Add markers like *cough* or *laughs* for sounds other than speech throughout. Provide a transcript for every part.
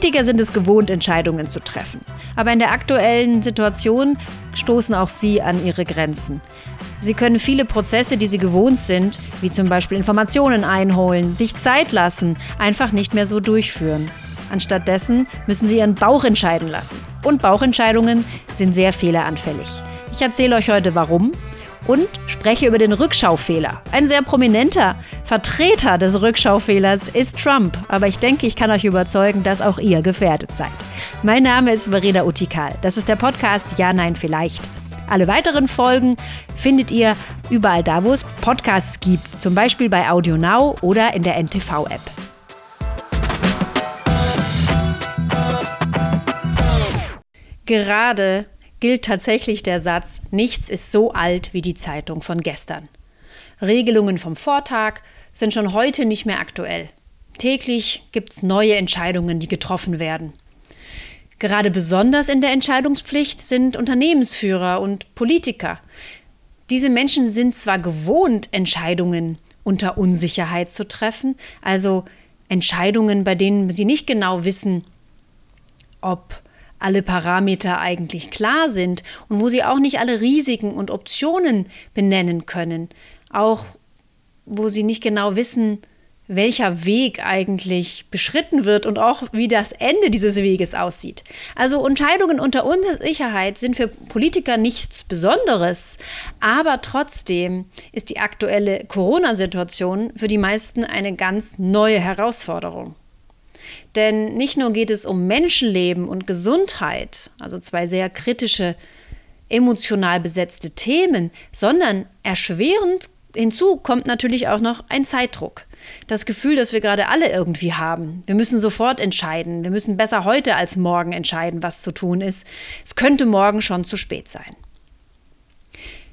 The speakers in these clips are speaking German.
Politiker sind es gewohnt, Entscheidungen zu treffen. Aber in der aktuellen Situation stoßen auch sie an ihre Grenzen. Sie können viele Prozesse, die sie gewohnt sind, wie zum Beispiel Informationen einholen, sich Zeit lassen, einfach nicht mehr so durchführen. Anstattdessen müssen sie ihren Bauch entscheiden lassen. Und Bauchentscheidungen sind sehr fehleranfällig. Ich erzähle euch heute warum und spreche über den Rückschaufehler. Ein sehr prominenter Vertreter des Rückschaufehlers ist Trump, aber ich denke, ich kann euch überzeugen, dass auch ihr gefährdet seid. Mein Name ist Verena Utikal. Das ist der Podcast Ja, Nein, Vielleicht. Alle weiteren Folgen findet ihr überall da, wo es Podcasts gibt, zum Beispiel bei Audio Now oder in der NTV-App. Gerade gilt tatsächlich der Satz, nichts ist so alt wie die Zeitung von gestern. Regelungen vom Vortag sind schon heute nicht mehr aktuell. Täglich gibt es neue Entscheidungen, die getroffen werden. Gerade besonders in der Entscheidungspflicht sind Unternehmensführer und Politiker. Diese Menschen sind zwar gewohnt, Entscheidungen unter Unsicherheit zu treffen, also Entscheidungen, bei denen sie nicht genau wissen, ob alle Parameter eigentlich klar sind und wo sie auch nicht alle Risiken und Optionen benennen können, auch wo sie nicht genau wissen, welcher Weg eigentlich beschritten wird und auch wie das Ende dieses Weges aussieht. Also Entscheidungen unter Unsicherheit sind für Politiker nichts Besonderes, aber trotzdem ist die aktuelle Corona-Situation für die meisten eine ganz neue Herausforderung. Denn nicht nur geht es um Menschenleben und Gesundheit, also zwei sehr kritische, emotional besetzte Themen, sondern erschwerend hinzu kommt natürlich auch noch ein Zeitdruck. Das Gefühl, das wir gerade alle irgendwie haben. Wir müssen sofort entscheiden. Wir müssen besser heute als morgen entscheiden, was zu tun ist. Es könnte morgen schon zu spät sein.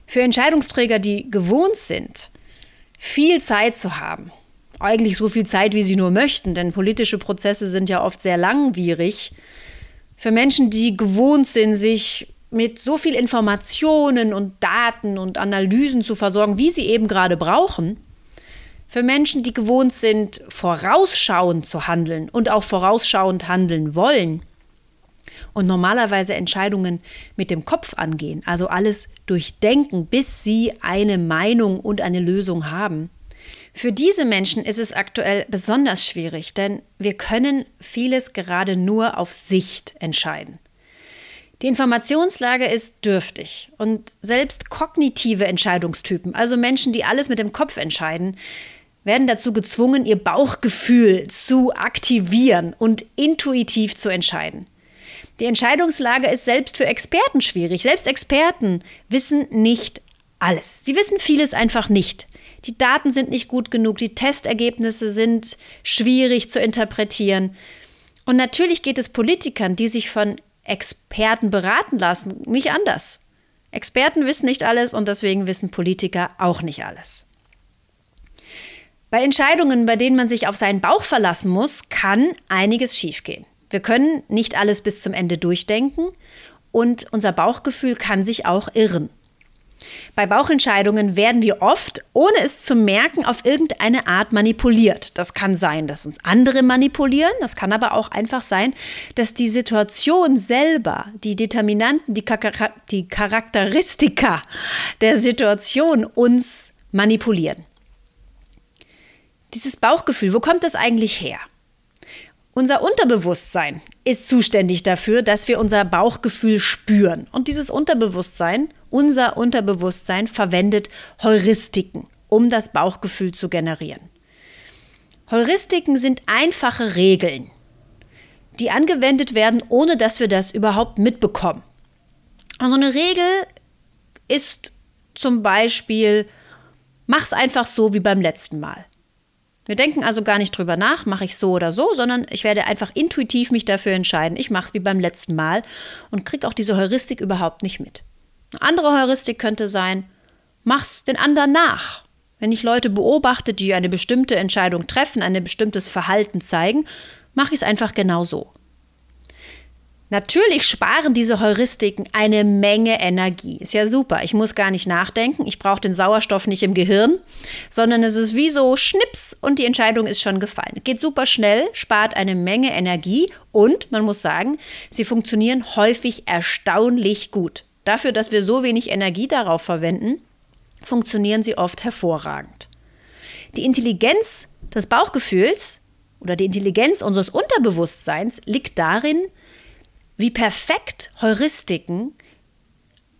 Für Entscheidungsträger, die gewohnt sind, viel Zeit zu haben, eigentlich so viel Zeit, wie sie nur möchten, denn politische Prozesse sind ja oft sehr langwierig. Für Menschen, die gewohnt sind, sich mit so viel Informationen und Daten und Analysen zu versorgen, wie sie eben gerade brauchen, für Menschen, die gewohnt sind, vorausschauend zu handeln und auch vorausschauend handeln wollen und normalerweise Entscheidungen mit dem Kopf angehen, also alles durchdenken, bis sie eine Meinung und eine Lösung haben, für diese Menschen ist es aktuell besonders schwierig, denn wir können vieles gerade nur auf Sicht entscheiden. Die Informationslage ist dürftig und selbst kognitive Entscheidungstypen, also Menschen, die alles mit dem Kopf entscheiden, werden dazu gezwungen, ihr Bauchgefühl zu aktivieren und intuitiv zu entscheiden. Die Entscheidungslage ist selbst für Experten schwierig. Selbst Experten wissen nicht alles. Sie wissen vieles einfach nicht. Die Daten sind nicht gut genug, die Testergebnisse sind schwierig zu interpretieren. Und natürlich geht es Politikern, die sich von Experten beraten lassen, nicht anders. Experten wissen nicht alles und deswegen wissen Politiker auch nicht alles. Bei Entscheidungen, bei denen man sich auf seinen Bauch verlassen muss, kann einiges schiefgehen. Wir können nicht alles bis zum Ende durchdenken und unser Bauchgefühl kann sich auch irren. Bei Bauchentscheidungen werden wir oft, ohne es zu merken, auf irgendeine Art manipuliert. Das kann sein, dass uns andere manipulieren, das kann aber auch einfach sein, dass die Situation selber, die Determinanten, die, Char die Charakteristika der Situation uns manipulieren. Dieses Bauchgefühl, wo kommt das eigentlich her? Unser Unterbewusstsein ist zuständig dafür, dass wir unser Bauchgefühl spüren. Und dieses Unterbewusstsein, unser Unterbewusstsein verwendet Heuristiken, um das Bauchgefühl zu generieren. Heuristiken sind einfache Regeln, die angewendet werden, ohne dass wir das überhaupt mitbekommen. Also eine Regel ist zum Beispiel, mach's einfach so wie beim letzten Mal. Wir denken also gar nicht drüber nach, mache ich so oder so, sondern ich werde einfach intuitiv mich dafür entscheiden. Ich mache es wie beim letzten Mal und kriege auch diese Heuristik überhaupt nicht mit. Eine andere Heuristik könnte sein, mach's den anderen nach. Wenn ich Leute beobachte, die eine bestimmte Entscheidung treffen, ein bestimmtes Verhalten zeigen, mache ich es einfach genau so. Natürlich sparen diese Heuristiken eine Menge Energie. Ist ja super. Ich muss gar nicht nachdenken. Ich brauche den Sauerstoff nicht im Gehirn, sondern es ist wie so Schnips und die Entscheidung ist schon gefallen. Geht super schnell, spart eine Menge Energie und man muss sagen, sie funktionieren häufig erstaunlich gut. Dafür, dass wir so wenig Energie darauf verwenden, funktionieren sie oft hervorragend. Die Intelligenz des Bauchgefühls oder die Intelligenz unseres Unterbewusstseins liegt darin, wie perfekt Heuristiken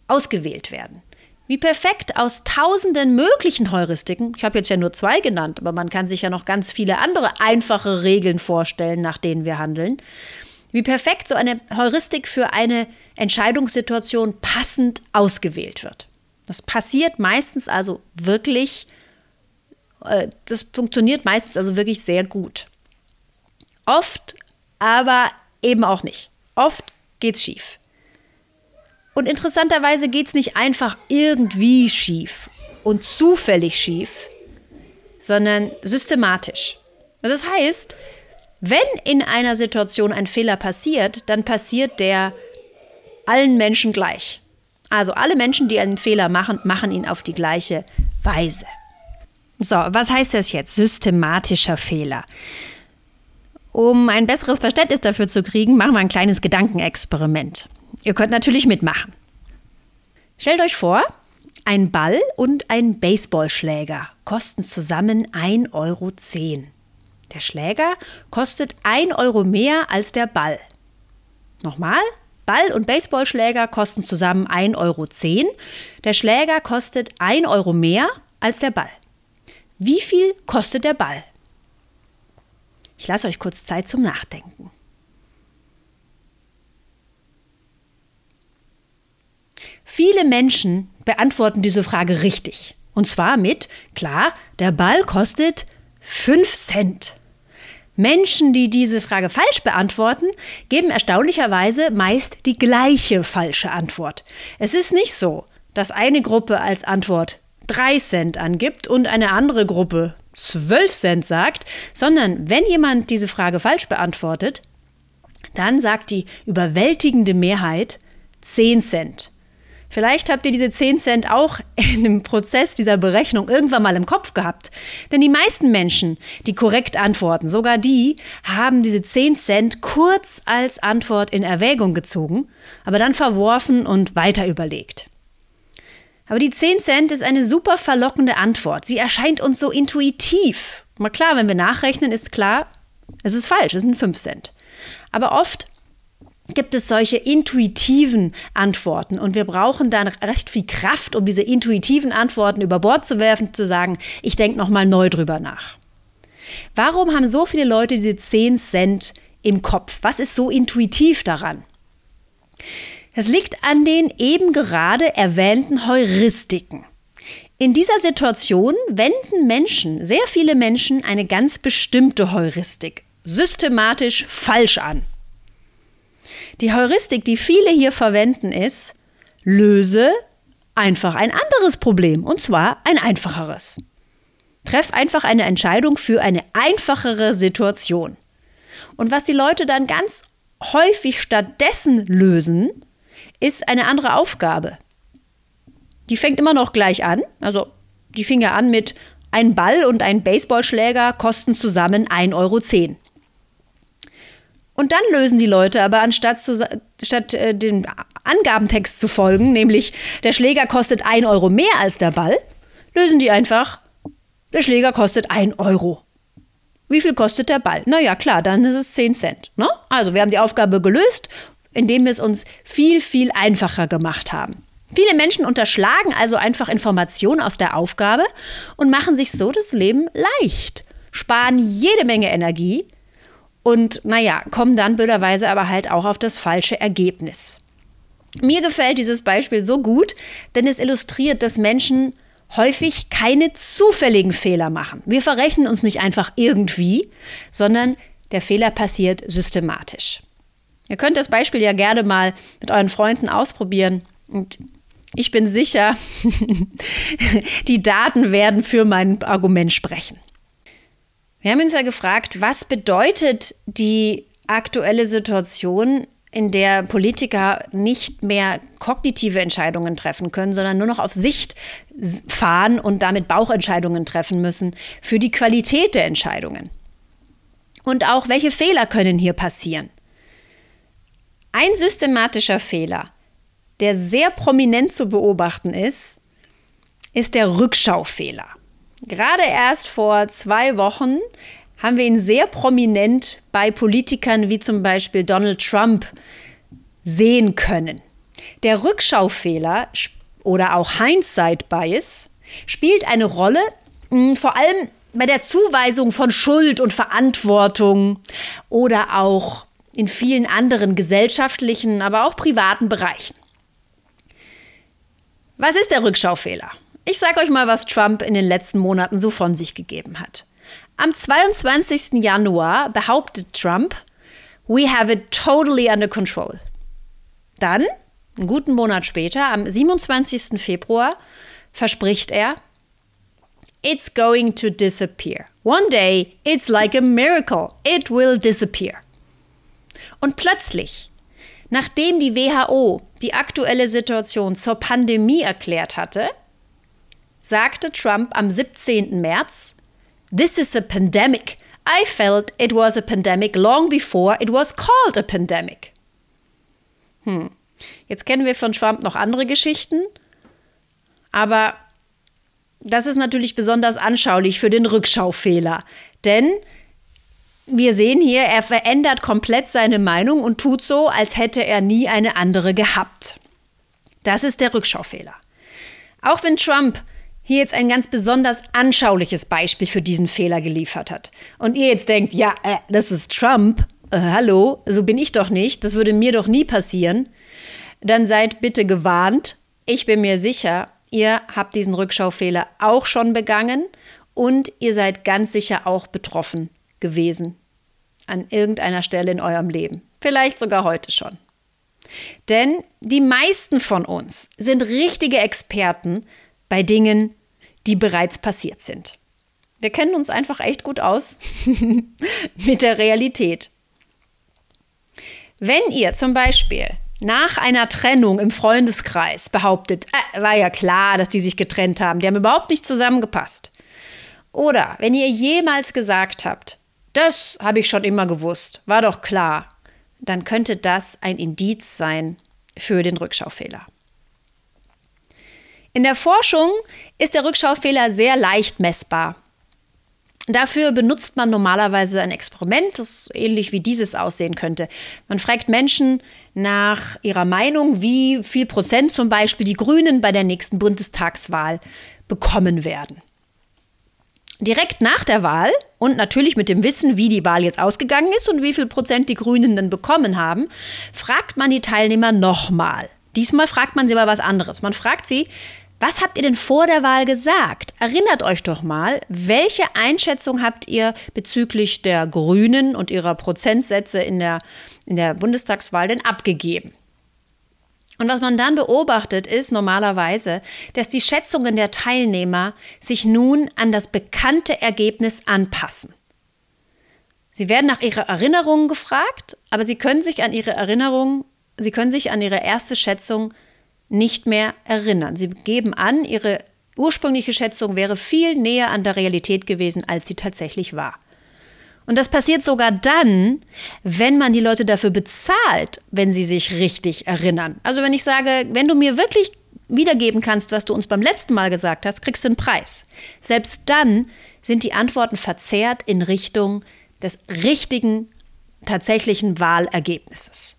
ausgewählt werden. Wie perfekt aus tausenden möglichen Heuristiken, ich habe jetzt ja nur zwei genannt, aber man kann sich ja noch ganz viele andere einfache Regeln vorstellen, nach denen wir handeln, wie perfekt so eine Heuristik für eine Entscheidungssituation passend ausgewählt wird. Das passiert meistens also wirklich, äh, das funktioniert meistens also wirklich sehr gut. Oft aber eben auch nicht. Oft geht's schief. Und interessanterweise geht es nicht einfach irgendwie schief und zufällig schief, sondern systematisch. Das heißt, wenn in einer Situation ein Fehler passiert, dann passiert der allen Menschen gleich. Also alle Menschen, die einen Fehler machen, machen ihn auf die gleiche Weise. So, was heißt das jetzt? Systematischer Fehler. Um ein besseres Verständnis dafür zu kriegen, machen wir ein kleines Gedankenexperiment. Ihr könnt natürlich mitmachen. Stellt euch vor, ein Ball und ein Baseballschläger kosten zusammen 1,10 Euro. Der Schläger kostet 1 Euro mehr als der Ball. Nochmal, Ball und Baseballschläger kosten zusammen 1,10 Euro. Der Schläger kostet 1 Euro mehr als der Ball. Wie viel kostet der Ball? Ich lasse euch kurz Zeit zum Nachdenken. Viele Menschen beantworten diese Frage richtig. Und zwar mit, klar, der Ball kostet 5 Cent. Menschen, die diese Frage falsch beantworten, geben erstaunlicherweise meist die gleiche falsche Antwort. Es ist nicht so, dass eine Gruppe als Antwort 3 Cent angibt und eine andere Gruppe 12 Cent sagt, sondern wenn jemand diese Frage falsch beantwortet, dann sagt die überwältigende Mehrheit 10 Cent. Vielleicht habt ihr diese 10 Cent auch in dem Prozess dieser Berechnung irgendwann mal im Kopf gehabt. Denn die meisten Menschen, die korrekt antworten, sogar die, haben diese 10 Cent kurz als Antwort in Erwägung gezogen, aber dann verworfen und weiter überlegt. Aber die 10 Cent ist eine super verlockende Antwort. Sie erscheint uns so intuitiv. Mal klar, wenn wir nachrechnen, ist klar, es ist falsch, es sind 5 Cent. Aber oft gibt es solche intuitiven Antworten und wir brauchen dann recht viel Kraft, um diese intuitiven Antworten über Bord zu werfen, zu sagen, ich denke nochmal neu drüber nach. Warum haben so viele Leute diese 10 Cent im Kopf? Was ist so intuitiv daran? Es liegt an den eben gerade erwähnten Heuristiken. In dieser Situation wenden Menschen, sehr viele Menschen, eine ganz bestimmte Heuristik systematisch falsch an. Die Heuristik, die viele hier verwenden, ist, löse einfach ein anderes Problem, und zwar ein einfacheres. Treff einfach eine Entscheidung für eine einfachere Situation. Und was die Leute dann ganz häufig stattdessen lösen, ist eine andere Aufgabe. Die fängt immer noch gleich an. Also die fing ja an mit ein Ball und ein Baseballschläger kosten zusammen 1,10 Euro. Und dann lösen die Leute aber anstatt zu, statt äh, dem Angabentext zu folgen, nämlich der Schläger kostet 1 Euro mehr als der Ball, lösen die einfach, der Schläger kostet 1 Euro. Wie viel kostet der Ball? Naja, klar, dann ist es 10 Cent. Ne? Also wir haben die Aufgabe gelöst indem wir es uns viel, viel einfacher gemacht haben. Viele Menschen unterschlagen also einfach Informationen aus der Aufgabe und machen sich so das Leben leicht, sparen jede Menge Energie und, naja, kommen dann blöderweise aber halt auch auf das falsche Ergebnis. Mir gefällt dieses Beispiel so gut, denn es illustriert, dass Menschen häufig keine zufälligen Fehler machen. Wir verrechnen uns nicht einfach irgendwie, sondern der Fehler passiert systematisch. Ihr könnt das Beispiel ja gerne mal mit euren Freunden ausprobieren und ich bin sicher, *laughs* die Daten werden für mein Argument sprechen. Wir haben uns ja gefragt, was bedeutet die aktuelle Situation in der Politiker nicht mehr kognitive Entscheidungen treffen können, sondern nur noch auf Sicht fahren und damit Bauchentscheidungen treffen müssen für die Qualität der Entscheidungen. Und auch, welche Fehler können hier passieren? Ein systematischer Fehler, der sehr prominent zu beobachten ist, ist der Rückschaufehler. Gerade erst vor zwei Wochen haben wir ihn sehr prominent bei Politikern wie zum Beispiel Donald Trump sehen können. Der Rückschaufehler oder auch Hindsight Bias spielt eine Rolle, hm, vor allem bei der Zuweisung von Schuld und Verantwortung oder auch in vielen anderen gesellschaftlichen, aber auch privaten Bereichen. Was ist der Rückschaufehler? Ich sage euch mal, was Trump in den letzten Monaten so von sich gegeben hat. Am 22. Januar behauptet Trump, We have it totally under control. Dann, einen guten Monat später, am 27. Februar, verspricht er, It's going to disappear. One day, it's like a miracle. It will disappear. Und plötzlich, nachdem die WHO die aktuelle Situation zur Pandemie erklärt hatte, sagte Trump am 17. März, This is a pandemic. I felt it was a pandemic long before it was called a pandemic. Hm. Jetzt kennen wir von Trump noch andere Geschichten, aber das ist natürlich besonders anschaulich für den Rückschaufehler. Denn wir sehen hier, er verändert komplett seine Meinung und tut so, als hätte er nie eine andere gehabt. Das ist der Rückschaufehler. Auch wenn Trump hier jetzt ein ganz besonders anschauliches Beispiel für diesen Fehler geliefert hat. Und ihr jetzt denkt, ja, äh, das ist Trump, äh, hallo, so bin ich doch nicht, das würde mir doch nie passieren, dann seid bitte gewarnt. Ich bin mir sicher, ihr habt diesen Rückschaufehler auch schon begangen und ihr seid ganz sicher auch betroffen gewesen an irgendeiner Stelle in eurem Leben. Vielleicht sogar heute schon. Denn die meisten von uns sind richtige Experten bei Dingen, die bereits passiert sind. Wir kennen uns einfach echt gut aus *laughs* mit der Realität. Wenn ihr zum Beispiel nach einer Trennung im Freundeskreis behauptet, äh, war ja klar, dass die sich getrennt haben, die haben überhaupt nicht zusammengepasst. Oder wenn ihr jemals gesagt habt, das habe ich schon immer gewusst, war doch klar, dann könnte das ein Indiz sein für den Rückschaufehler. In der Forschung ist der Rückschaufehler sehr leicht messbar. Dafür benutzt man normalerweise ein Experiment, das ähnlich wie dieses aussehen könnte. Man fragt Menschen nach ihrer Meinung, wie viel Prozent zum Beispiel die Grünen bei der nächsten Bundestagswahl bekommen werden. Direkt nach der Wahl und natürlich mit dem Wissen, wie die Wahl jetzt ausgegangen ist und wie viel Prozent die Grünen dann bekommen haben, fragt man die Teilnehmer nochmal. Diesmal fragt man sie aber was anderes. Man fragt sie, was habt ihr denn vor der Wahl gesagt? Erinnert euch doch mal, welche Einschätzung habt ihr bezüglich der Grünen und ihrer Prozentsätze in der, in der Bundestagswahl denn abgegeben? Und was man dann beobachtet, ist normalerweise, dass die Schätzungen der Teilnehmer sich nun an das bekannte Ergebnis anpassen. Sie werden nach ihrer Erinnerung gefragt, aber sie können sich an ihre Erinnerung, sie können sich an ihre erste Schätzung nicht mehr erinnern. Sie geben an, ihre ursprüngliche Schätzung wäre viel näher an der Realität gewesen, als sie tatsächlich war. Und das passiert sogar dann, wenn man die Leute dafür bezahlt, wenn sie sich richtig erinnern. Also wenn ich sage, wenn du mir wirklich wiedergeben kannst, was du uns beim letzten Mal gesagt hast, kriegst du einen Preis. Selbst dann sind die Antworten verzerrt in Richtung des richtigen, tatsächlichen Wahlergebnisses.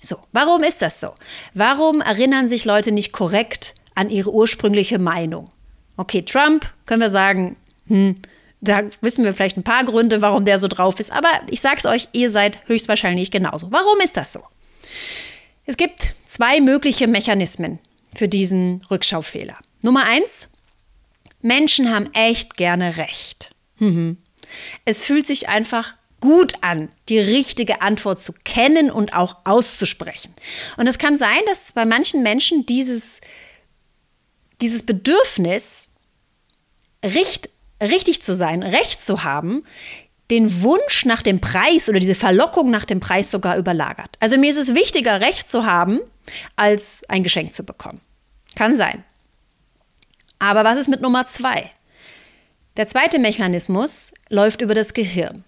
So, warum ist das so? Warum erinnern sich Leute nicht korrekt an ihre ursprüngliche Meinung? Okay, Trump, können wir sagen, hm, da wissen wir vielleicht ein paar Gründe, warum der so drauf ist, aber ich sag's euch, ihr seid höchstwahrscheinlich genauso. Warum ist das so? Es gibt zwei mögliche Mechanismen für diesen Rückschaufehler. Nummer eins, Menschen haben echt gerne Recht. Mhm. Es fühlt sich einfach gut an, die richtige Antwort zu kennen und auch auszusprechen. Und es kann sein, dass bei manchen Menschen dieses, dieses Bedürfnis, richt, richtig zu sein, recht zu haben, den Wunsch nach dem Preis oder diese Verlockung nach dem Preis sogar überlagert. Also mir ist es wichtiger, Recht zu haben, als ein Geschenk zu bekommen. Kann sein. Aber was ist mit Nummer zwei? Der zweite Mechanismus läuft über das Gehirn.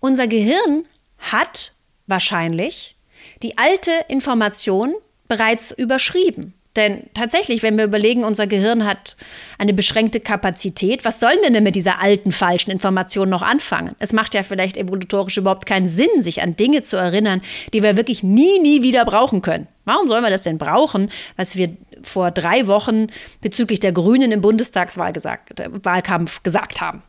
Unser Gehirn hat wahrscheinlich die alte Information bereits überschrieben. Denn tatsächlich, wenn wir überlegen, unser Gehirn hat eine beschränkte Kapazität, was sollen wir denn mit dieser alten falschen Information noch anfangen? Es macht ja vielleicht evolutorisch überhaupt keinen Sinn, sich an Dinge zu erinnern, die wir wirklich nie, nie wieder brauchen können. Warum sollen wir das denn brauchen, was wir vor drei Wochen bezüglich der Grünen im Bundestagswahlkampf gesagt haben?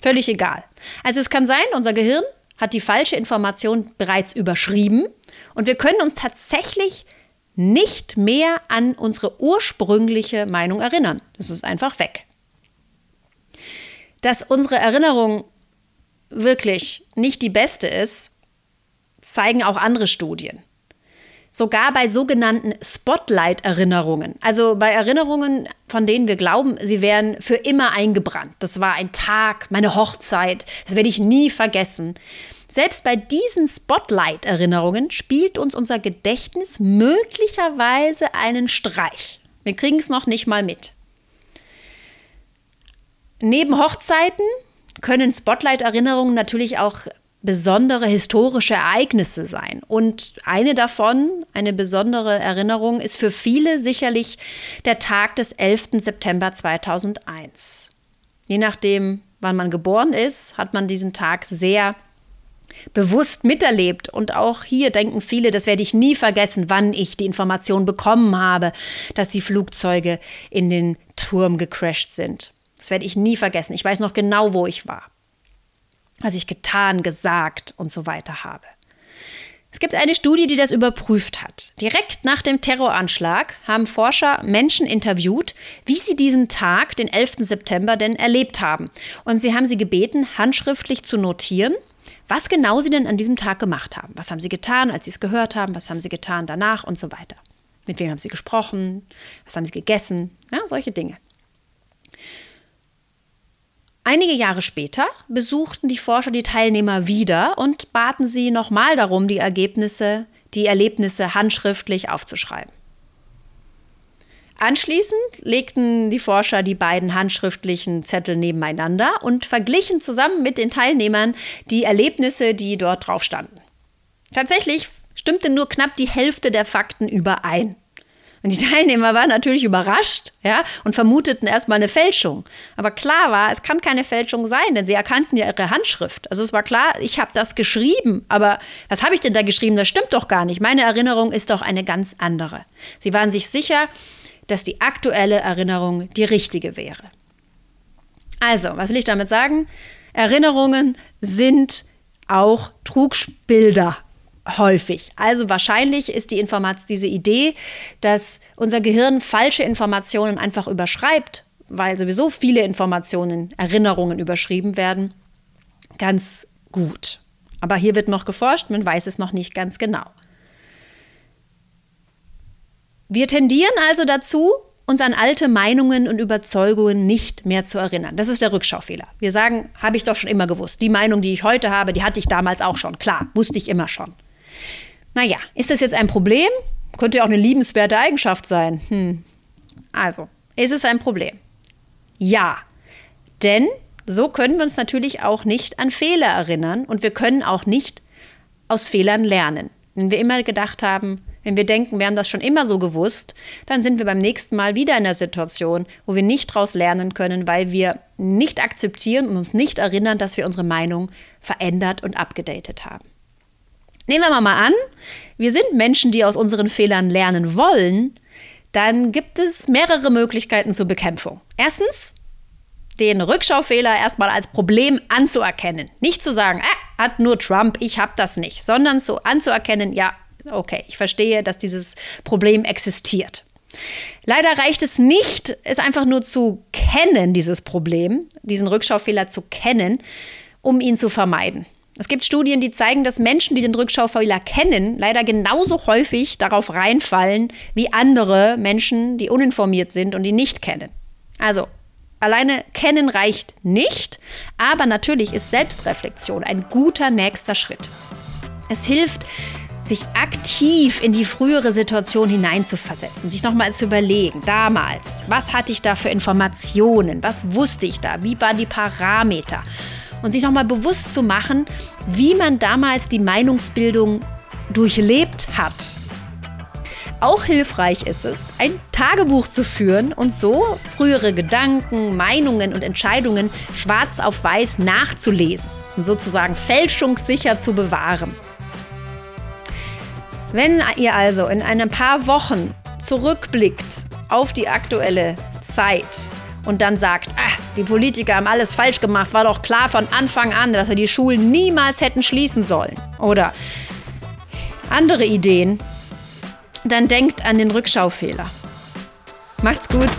Völlig egal. Also es kann sein, unser Gehirn hat die falsche Information bereits überschrieben und wir können uns tatsächlich nicht mehr an unsere ursprüngliche Meinung erinnern. Das ist einfach weg. Dass unsere Erinnerung wirklich nicht die beste ist, zeigen auch andere Studien. Sogar bei sogenannten Spotlight-Erinnerungen, also bei Erinnerungen, von denen wir glauben, sie wären für immer eingebrannt. Das war ein Tag, meine Hochzeit, das werde ich nie vergessen. Selbst bei diesen Spotlight-Erinnerungen spielt uns unser Gedächtnis möglicherweise einen Streich. Wir kriegen es noch nicht mal mit. Neben Hochzeiten können Spotlight-Erinnerungen natürlich auch besondere historische Ereignisse sein. Und eine davon, eine besondere Erinnerung, ist für viele sicherlich der Tag des 11. September 2001. Je nachdem, wann man geboren ist, hat man diesen Tag sehr bewusst miterlebt. Und auch hier denken viele, das werde ich nie vergessen, wann ich die Information bekommen habe, dass die Flugzeuge in den Turm gecrashed sind. Das werde ich nie vergessen. Ich weiß noch genau, wo ich war, was ich getan, gesagt und so weiter habe. Es gibt eine Studie, die das überprüft hat. Direkt nach dem Terroranschlag haben Forscher Menschen interviewt, wie sie diesen Tag, den 11. September, denn erlebt haben. Und sie haben sie gebeten, handschriftlich zu notieren, was genau sie denn an diesem Tag gemacht haben. Was haben sie getan, als sie es gehört haben? Was haben sie getan danach und so weiter. Mit wem haben sie gesprochen? Was haben sie gegessen? Ja, solche Dinge. Einige Jahre später besuchten die Forscher die Teilnehmer wieder und baten sie nochmal darum, die Ergebnisse, die Erlebnisse handschriftlich aufzuschreiben. Anschließend legten die Forscher die beiden handschriftlichen Zettel nebeneinander und verglichen zusammen mit den Teilnehmern die Erlebnisse, die dort drauf standen. Tatsächlich stimmte nur knapp die Hälfte der Fakten überein. Und die *laughs* Teilnehmer waren natürlich überrascht ja, und vermuteten erstmal eine Fälschung. Aber klar war, es kann keine Fälschung sein, denn sie erkannten ja ihre Handschrift. Also es war klar, ich habe das geschrieben, aber was habe ich denn da geschrieben? Das stimmt doch gar nicht. Meine Erinnerung ist doch eine ganz andere. Sie waren sich sicher, dass die aktuelle Erinnerung die richtige wäre. Also, was will ich damit sagen? Erinnerungen sind auch Trugbilder häufig. Also wahrscheinlich ist die Informat diese Idee, dass unser Gehirn falsche Informationen einfach überschreibt, weil sowieso viele Informationen, Erinnerungen überschrieben werden, ganz gut. Aber hier wird noch geforscht, man weiß es noch nicht ganz genau. Wir tendieren also dazu, uns an alte Meinungen und Überzeugungen nicht mehr zu erinnern. Das ist der Rückschaufehler. Wir sagen, habe ich doch schon immer gewusst. Die Meinung, die ich heute habe, die hatte ich damals auch schon. Klar, wusste ich immer schon. Naja, ist das jetzt ein Problem? Könnte ja auch eine liebenswerte Eigenschaft sein. Hm. Also, ist es ein Problem? Ja, denn so können wir uns natürlich auch nicht an Fehler erinnern und wir können auch nicht aus Fehlern lernen. Wenn wir immer gedacht haben, wenn wir denken, wir haben das schon immer so gewusst, dann sind wir beim nächsten Mal wieder in der Situation, wo wir nicht daraus lernen können, weil wir nicht akzeptieren und uns nicht erinnern, dass wir unsere Meinung verändert und abgedatet haben. Nehmen wir mal an, wir sind Menschen, die aus unseren Fehlern lernen wollen, dann gibt es mehrere Möglichkeiten zur Bekämpfung. Erstens, den Rückschaufehler erstmal als Problem anzuerkennen. Nicht zu sagen, äh, hat nur Trump, ich habe das nicht, sondern so anzuerkennen, ja, okay, ich verstehe, dass dieses Problem existiert. Leider reicht es nicht, es einfach nur zu kennen, dieses Problem, diesen Rückschaufehler zu kennen, um ihn zu vermeiden. Es gibt Studien, die zeigen, dass Menschen, die den Rückschaufehler kennen, leider genauso häufig darauf reinfallen wie andere Menschen, die uninformiert sind und die nicht kennen. Also, Alleine kennen reicht nicht, aber natürlich ist Selbstreflexion ein guter nächster Schritt. Es hilft, sich aktiv in die frühere Situation hineinzuversetzen, sich nochmal zu überlegen, damals, was hatte ich da für Informationen, was wusste ich da, wie waren die Parameter und sich nochmal bewusst zu machen, wie man damals die Meinungsbildung durchlebt hat. Auch hilfreich ist es, ein Tagebuch zu führen und so frühere Gedanken, Meinungen und Entscheidungen schwarz auf weiß nachzulesen und sozusagen fälschungssicher zu bewahren. Wenn ihr also in ein paar Wochen zurückblickt auf die aktuelle Zeit und dann sagt, ah, die Politiker haben alles falsch gemacht, es war doch klar von Anfang an, dass wir die Schulen niemals hätten schließen sollen. Oder andere Ideen, dann denkt an den Rückschaufehler. Macht's gut!